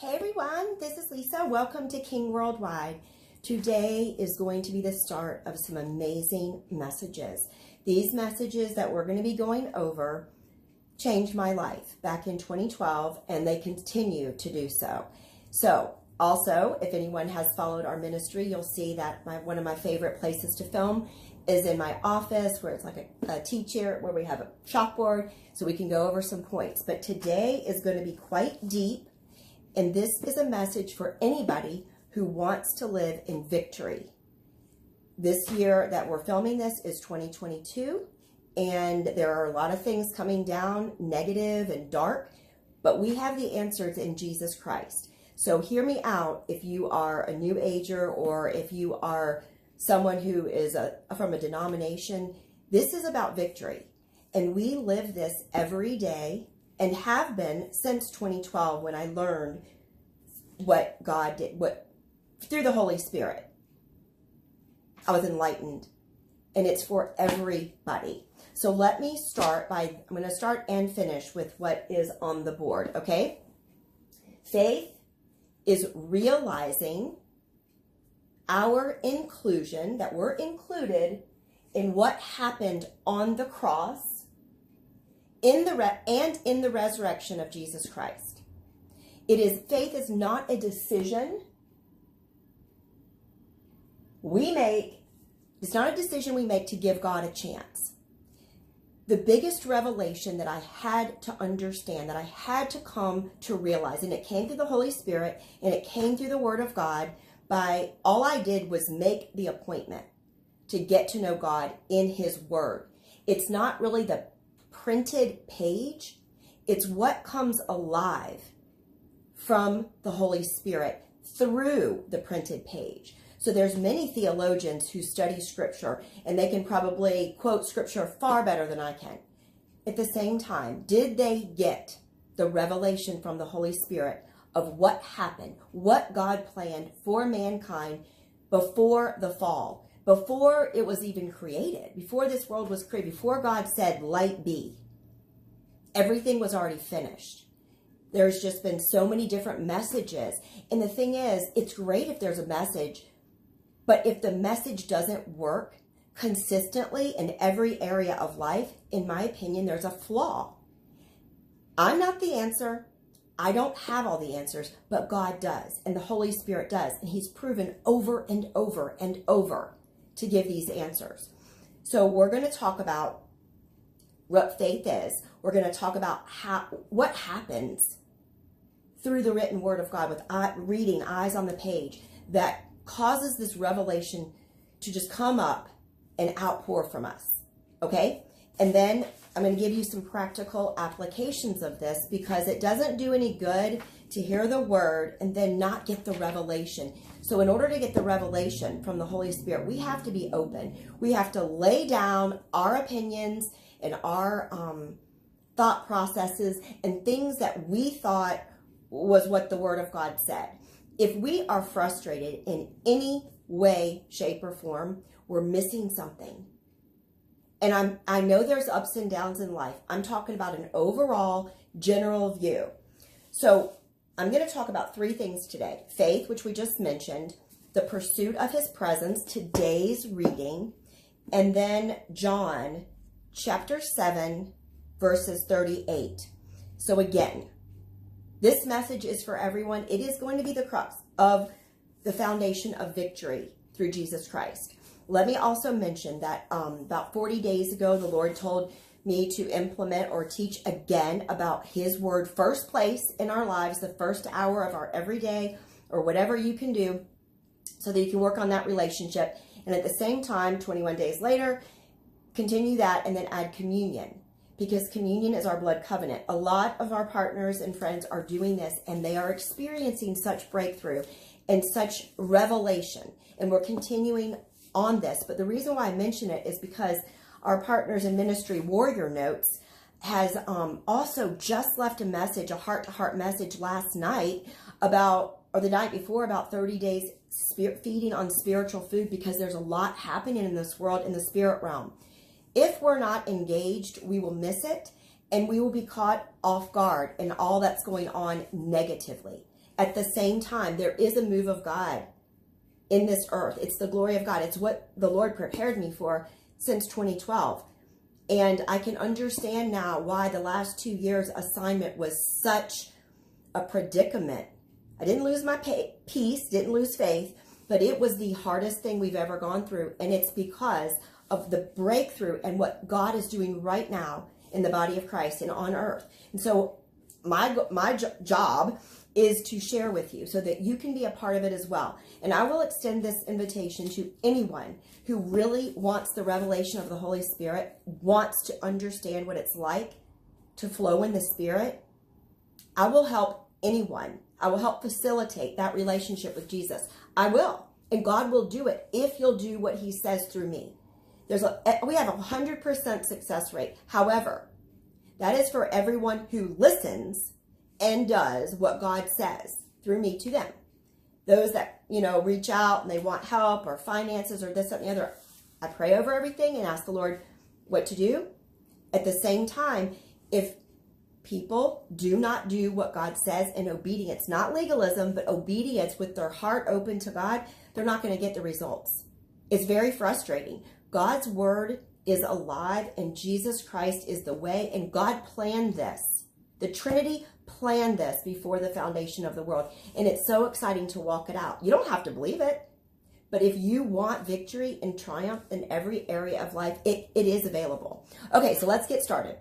Hey everyone, this is Lisa. Welcome to King Worldwide. Today is going to be the start of some amazing messages. These messages that we're going to be going over changed my life back in 2012 and they continue to do so. So also, if anyone has followed our ministry, you'll see that my, one of my favorite places to film is in my office where it's like a, a teacher where we have a chalkboard so we can go over some points. But today is going to be quite deep and this is a message for anybody who wants to live in victory. This year that we're filming this is 2022 and there are a lot of things coming down negative and dark, but we have the answers in Jesus Christ. So hear me out if you are a new ager or if you are someone who is a, from a denomination. This is about victory. And we live this every day and have been since 2012 when I learned what God did, what through the Holy Spirit. I was enlightened. And it's for everybody. So let me start by, I'm going to start and finish with what is on the board, okay? Faith is realizing our inclusion, that we're included in what happened on the cross in the re- and in the resurrection of Jesus Christ. It is faith is not a decision we make. It's not a decision we make to give God a chance. The biggest revelation that I had to understand, that I had to come to realize, and it came through the Holy Spirit and it came through the Word of God by all I did was make the appointment to get to know God in His Word. It's not really the printed page, it's what comes alive from the Holy Spirit through the printed page. So there's many theologians who study scripture and they can probably quote scripture far better than I can. At the same time, did they get the revelation from the Holy Spirit of what happened, what God planned for mankind before the fall, before it was even created, before this world was created, before God said, light be. Everything was already finished. There's just been so many different messages. And the thing is, it's great if there's a message, but if the message doesn't work consistently in every area of life, in my opinion, there's a flaw. I'm not the answer. I don't have all the answers, but God does, and the Holy Spirit does. And He's proven over and over and over to give these answers. So we're going to talk about what faith is. We're going to talk about how what happens through the written word of God with reading eyes on the page that causes this revelation to just come up and outpour from us. Okay? And then I'm going to give you some practical applications of this because it doesn't do any good to hear the word and then not get the revelation. So, in order to get the revelation from the Holy Spirit, we have to be open. We have to lay down our opinions and our um, thought processes and things that we thought was what the Word of God said. If we are frustrated in any way, shape, or form, we're missing something and I'm I know there's ups and downs in life. I'm talking about an overall general view. So I'm going to talk about three things today. Faith, which we just mentioned, the pursuit of his presence, today's reading, and then John chapter 7 verses 38. So again, this message is for everyone. It is going to be the crux of the foundation of victory through Jesus Christ. Let me also mention that um, about 40 days ago, the Lord told me to implement or teach again about His Word first place in our lives, the first hour of our everyday or whatever you can do so that you can work on that relationship. And at the same time, 21 days later, continue that and then add communion because communion is our blood covenant. A lot of our partners and friends are doing this and they are experiencing such breakthrough and such revelation. And we're continuing on this, but the reason why I mention it is because our partners in ministry, Warrior Notes, has um, also just left a message, a heart to heart message last night about, or the night before, about 30 days feeding on spiritual food because there's a lot happening in this world in the spirit realm. If we're not engaged, we will miss it and we will be caught off guard in all that's going on negatively. At the same time, there is a move of God in this earth. It's the glory of God. It's what the Lord prepared me for since 2012. And I can understand now why the last two years assignment was such a predicament. I didn't lose my peace, didn't lose faith, but it was the hardest thing we've ever gone through. And it's because of the breakthrough and what God is doing right now in the body of Christ and on earth. And so my my job is to share with you so that you can be a part of it as well. And I will extend this invitation to anyone who really wants the revelation of the Holy Spirit, wants to understand what it's like to flow in the Spirit. I will help anyone. I will help facilitate that relationship with Jesus. I will. And God will do it if you'll do what he says through me. There's a, eh, we have a 100% success rate. However, that is for everyone who listens and does what God says through me to them. Those that, you know, reach out and they want help or finances or this, that, and the other, I pray over everything and ask the Lord what to do. At the same time, if people do not do what God says in obedience, not legalism, but obedience with their heart open to God, they're not going to get the results. It's very frustrating. God's word is alive and Jesus Christ is the way and God planned this. The Trinity planned this before the foundation of the world and it's so exciting to walk it out. You don't have to believe it, but if you want victory and triumph in every area of life, it, it is available. Okay, so let's get started.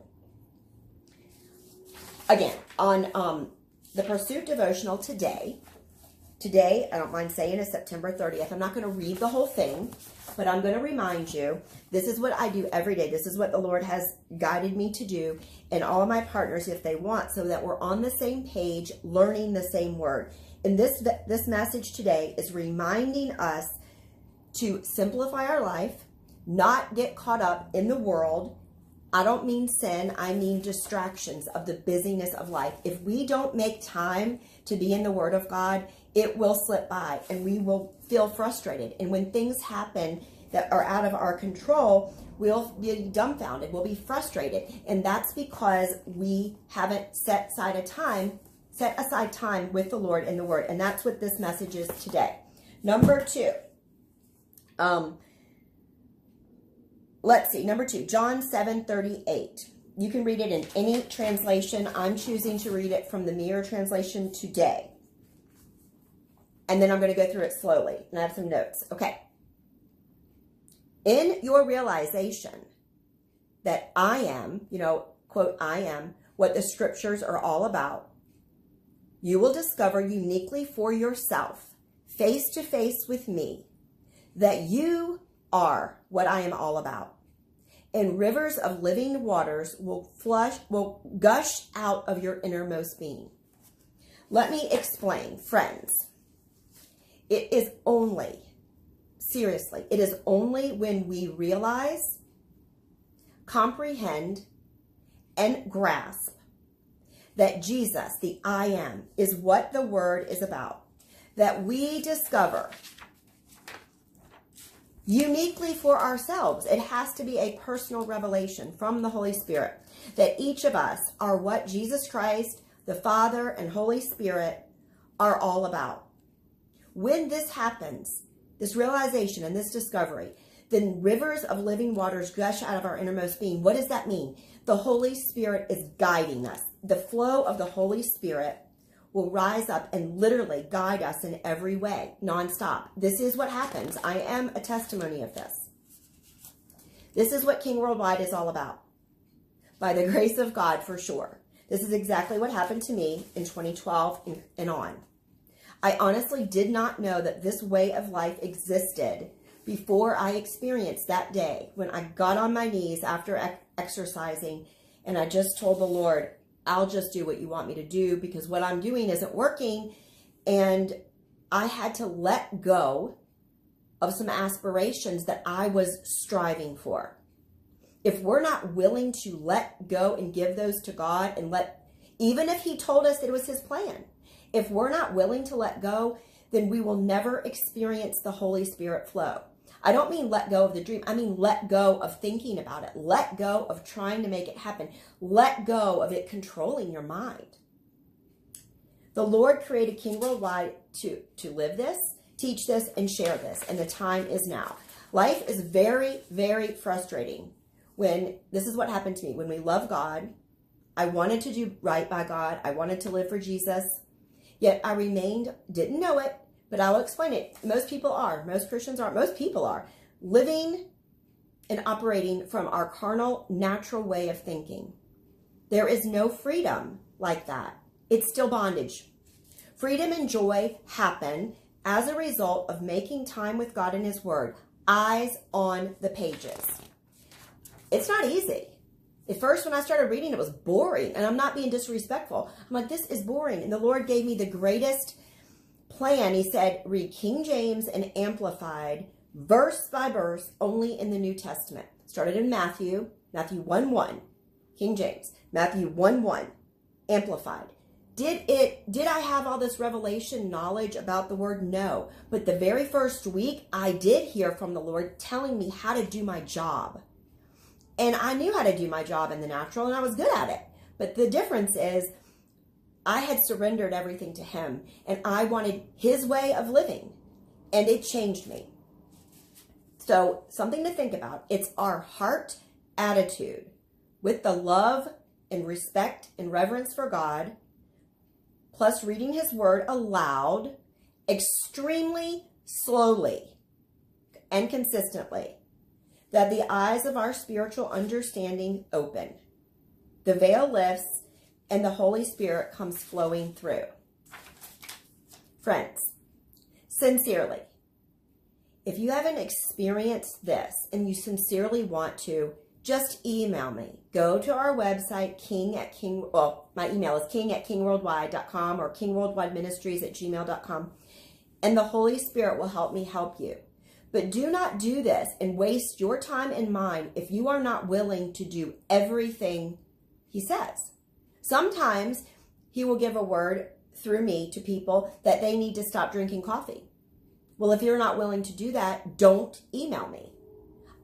Again, on um, the Pursuit Devotional today, today, I don't mind saying is September 30th. I'm not going to read the whole thing but I'm going to remind you, this is what I do every day. This is what the Lord has guided me to do and all of my partners if they want so that we're on the same page, learning the same word. And this, this message today is reminding us to simplify our life, not get caught up in the world. I don't mean sin, I mean distractions of the busyness of life. If we don't make time to be in the Word of God, it will slip by and we will feel frustrated. And when things happen that are out of our control, we'll be dumbfounded, we'll be frustrated. And that's because we haven't set aside a time, set aside time with the Lord in the Word. And that's what this message is today. Number two, um, let's see, number two, John 7 38. You can read it in any translation. I'm choosing to read it from the Mirror translation today. And then I'm going to go through it slowly and I have some notes. Okay. In your realization that I am, you know, quote, I am what the scriptures are all about, you will discover uniquely for yourself, face to face with me, that you are what I am all about. And rivers of living waters will flush, will gush out of your innermost being. Let me explain, friends. It is only, seriously, it is only when we realize, comprehend, and grasp that Jesus, the I am, is what the word is about, that we discover uniquely for ourselves. It has to be a personal revelation from the Holy Spirit that each of us are what Jesus Christ, the Father, and Holy Spirit are all about. When this happens, this realization and this discovery, then rivers of living waters gush out of our innermost being. What does that mean? The Holy Spirit is guiding us. The flow of the Holy Spirit will rise up and literally guide us in every way, nonstop. This is what happens. I am a testimony of this. This is what King Worldwide is all about. By the grace of God, for sure. This is exactly what happened to me in 2012 and on. I honestly did not know that this way of life existed before I experienced that day when I got on my knees after exercising and I just told the Lord, I'll just do what you want me to do because what I'm doing isn't working. And I had to let go of some aspirations that I was striving for. If we're not willing to let go and give those to God and let, even if He told us that it was His plan, if we're not willing to let go, then we will never experience the Holy Spirit flow. I don't mean let go of the dream. I mean let go of thinking about it. Let go of trying to make it happen. Let go of it controlling your mind. The Lord created King Worldwide to, to live this, teach this, and share this, and the time is now. Life is very, very frustrating when this is what happened to me. When we love God, I wanted to do right by God, I wanted to live for Jesus, yet I remained, didn't know it, but I'll explain it. Most people are, most Christians are, most people are living and operating from our carnal, natural way of thinking. There is no freedom like that. It's still bondage. Freedom and joy happen as a result of making time with God and His Word, eyes on the pages. It's not easy. At first, when I started reading, it was boring, and I'm not being disrespectful. I'm like, this is boring. And the Lord gave me the greatest plan. He said, read King James and Amplified, verse by verse, only in the New Testament. Started in Matthew, Matthew 1 1, King James, Matthew 1 1, Amplified. Did it did I have all this revelation knowledge about the word? No. But the very first week I did hear from the Lord telling me how to do my job. And I knew how to do my job in the natural and I was good at it. But the difference is I had surrendered everything to him and I wanted his way of living. And it changed me. So, something to think about. It's our heart attitude with the love and respect and reverence for God plus reading his word aloud extremely slowly and consistently, that the eyes of our spiritual understanding open. The veil lifts and the Holy Spirit comes flowing through. Friends, sincerely, if you haven't experienced this and you sincerely want to, just email me. Go to our website, king at king, well, my email is king at kingworldwide.com or kingworldwideministries at gmail.com. And the Holy Spirit will help me help you. But do not do this and waste your time and mine if you are not willing to do everything he says. Sometimes he will give a word through me to people that they need to stop drinking coffee. Well, if you're not willing to do that, don't email me.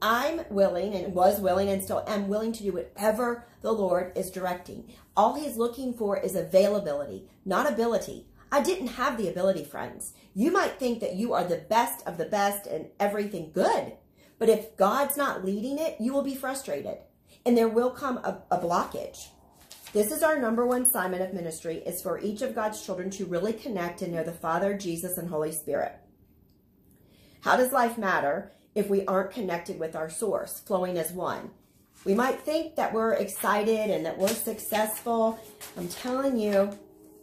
I'm willing and was willing and still am willing to do whatever the Lord is directing. All he's looking for is availability, not ability. I didn't have the ability, friends. You might think that you are the best of the best and everything good. But if God's not leading it, you will be frustrated. And there will come a, a blockage. This is our number one assignment of ministry is for each of God's children to really connect and know the Father, Jesus, and Holy Spirit. How does life matter? if we aren't connected with our source, flowing as one. We might think that we're excited and that we're successful. I'm telling you,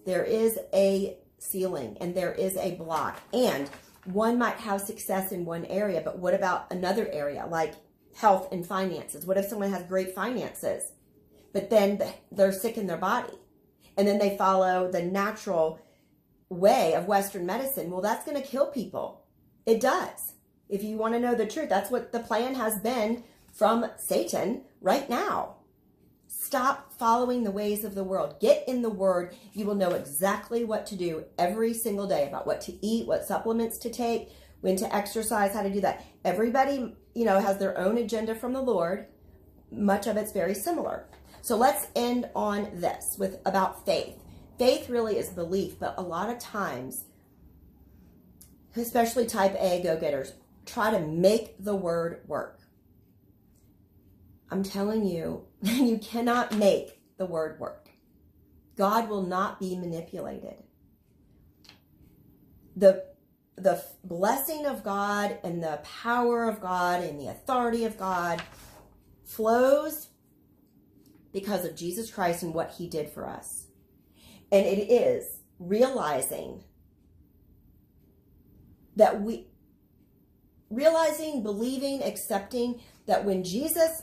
there is a ceiling and there is a block. And one might have success in one area, but what about another area like health and finances? What if someone has great finances, but then they're sick in their body? And then they follow the natural way of Western medicine. Well, that's going to kill people. It does. If you want to know the truth, that's what the plan has been from Satan right now. Stop following the ways of the world. Get in the word. You will know exactly what to do every single day about what to eat, what supplements to take, when to exercise, how to do that. Everybody, you know, has their own agenda from the Lord. Much of it's very similar. So let's end on this with about faith. Faith really is belief, but a lot of times, especially type A go-getters, try to make the word work. I'm telling you, you cannot make the word work. God will not be manipulated. The, the blessing of God and the power of God and the authority of God flows because of Jesus Christ and what he did for us. And it is realizing that we realizing, believing, accepting that when Jesus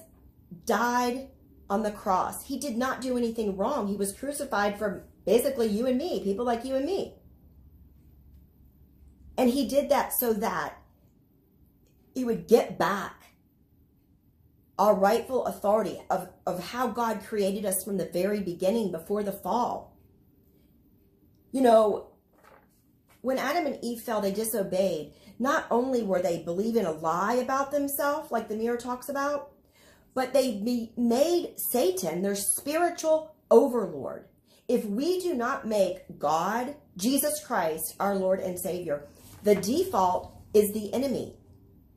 died on the cross, he did not do anything wrong. He was crucified for basically you and me, people like you and me. And he did that so that he would get back our rightful authority of, of how God created us from the very beginning before the fall. You know, when Adam and Eve fell, they disobeyed not only were they believing a lie about themselves, like the mirror talks about, but they made Satan their spiritual overlord. if we do not make God, Jesus Christ, our Lord and Savior, the default is the enemy,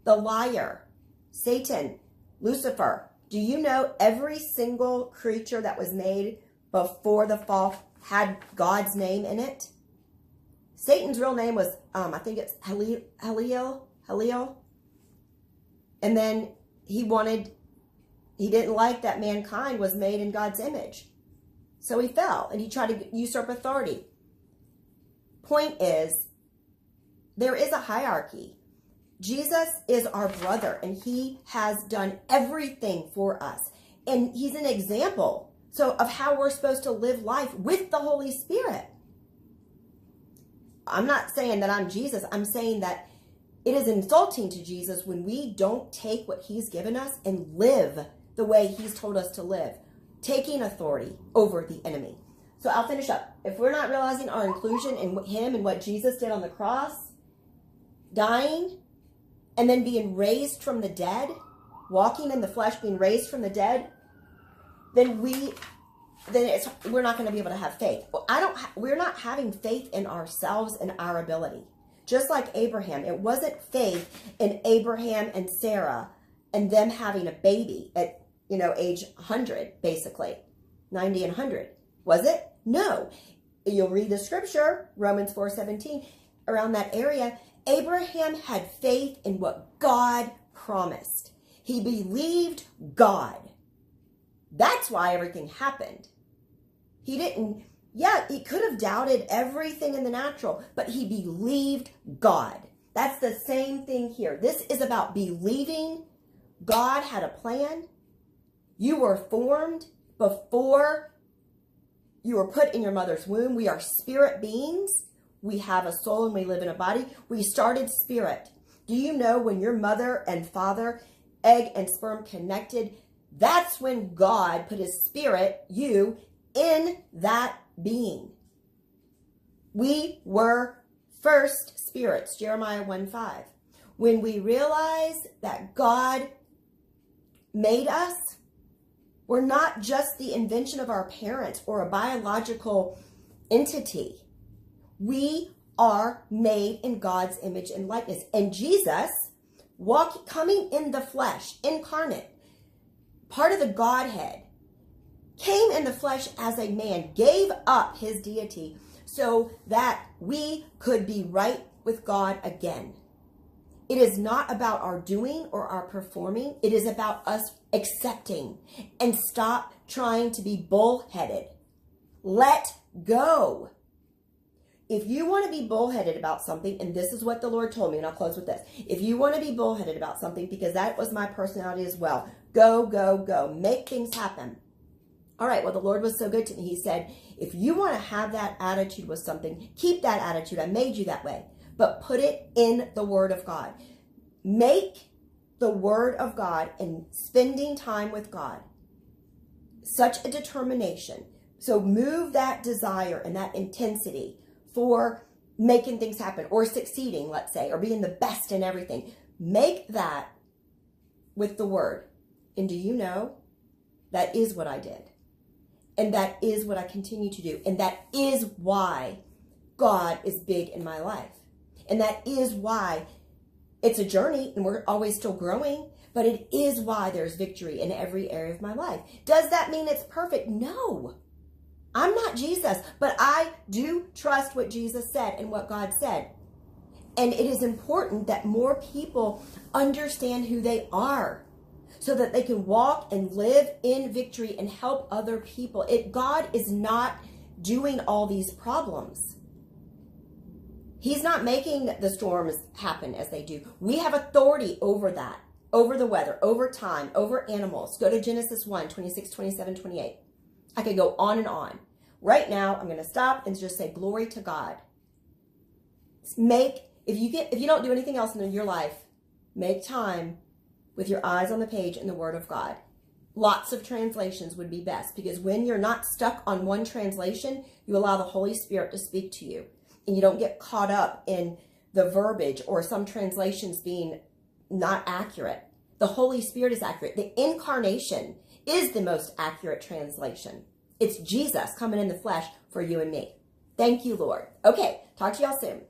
the liar, Satan, Lucifer. Do you know every single creature that was made before the fall had God's name in it? Satan's real name was, um, I think it's Heliel, Heliel. And then he wanted, he didn't like that mankind was made in God's image. So he fell and he tried to usurp authority. Point is, there is a hierarchy. Jesus is our brother and he has done everything for us. And he's an example so of how we're supposed to live life with the Holy Spirit. I'm not saying that I'm Jesus. I'm saying that it is insulting to Jesus when we don't take what he's given us and live the way he's told us to live, taking authority over the enemy. So I'll finish up. If we're not realizing our inclusion in him and what Jesus did on the cross, dying, and then being raised from the dead, walking in the flesh, being raised from the dead, then we then it's we're not going to be able to have faith. I don't. We're not having faith in ourselves and our ability. Just like Abraham, it wasn't faith in Abraham and Sarah and them having a baby at you know age 100, basically 90 and 100. Was it? No. You'll read the scripture, Romans 4:17, around that area. Abraham had faith in what God promised. He believed God. That's why everything happened. He didn't, yeah, he could have doubted everything in the natural, but he believed God. That's the same thing here. This is about believing God had a plan. You were formed before you were put in your mother's womb. We are spirit beings. We have a soul and we live in a body. We started spirit. Do you know when your mother and father, egg and sperm connected, that's when God put his spirit, you, in that being. We were first spirits, Jeremiah 1 5. When we realize that God made us, we're not just the invention of our parents or a biological entity. We are made in God's image and likeness. And Jesus, walk, coming in the flesh, incarnate, part of the Godhead, came in the flesh as a man, gave up his deity so that we could be right with God again. It is not about our doing or our performing. It is about us accepting and stop trying to be bullheaded. Let go. If you want to be bullheaded about something, and this is what the Lord told me, and I'll close with this. If you want to be bullheaded about something, because that was my personality as well, go, go, go. Make things happen. All right, well, the Lord was so good to me. He said, if you want to have that attitude with something, keep that attitude. I made you that way, but put it in the Word of God. Make the Word of God and spending time with God such a determination. So move that desire and that intensity for making things happen or succeeding, let's say, or being the best in everything. Make that with the Word. And do you know that is what I did? And that is what I continue to do. And that is why God is big in my life. And that is why it's a journey and we're always still growing, but it is why there's victory in every area of my life. Does that mean it's perfect? No. I'm not Jesus, but I do trust what Jesus said and what God said. And it is important that more people understand who they are so that they can walk and live in victory and help other people. It God is not doing all these problems. He's not making the storms happen as they do. We have authority over that, over the weather, over time, over animals. Go to Genesis 1, 26, 27, 28. I could go on and on. Right now, I'm going to stop and just say glory to God. Make, if you get, if you don't do anything else in your life, make time with your eyes on the page and the Word of God. Lots of translations would be best because when you're not stuck on one translation, you allow the Holy Spirit to speak to you and you don't get caught up in the verbiage or some translations being not accurate. The Holy Spirit is accurate. The incarnation is the most accurate translation. It's Jesus coming in the flesh for you and me. Thank you, Lord. Okay, talk to y'all soon.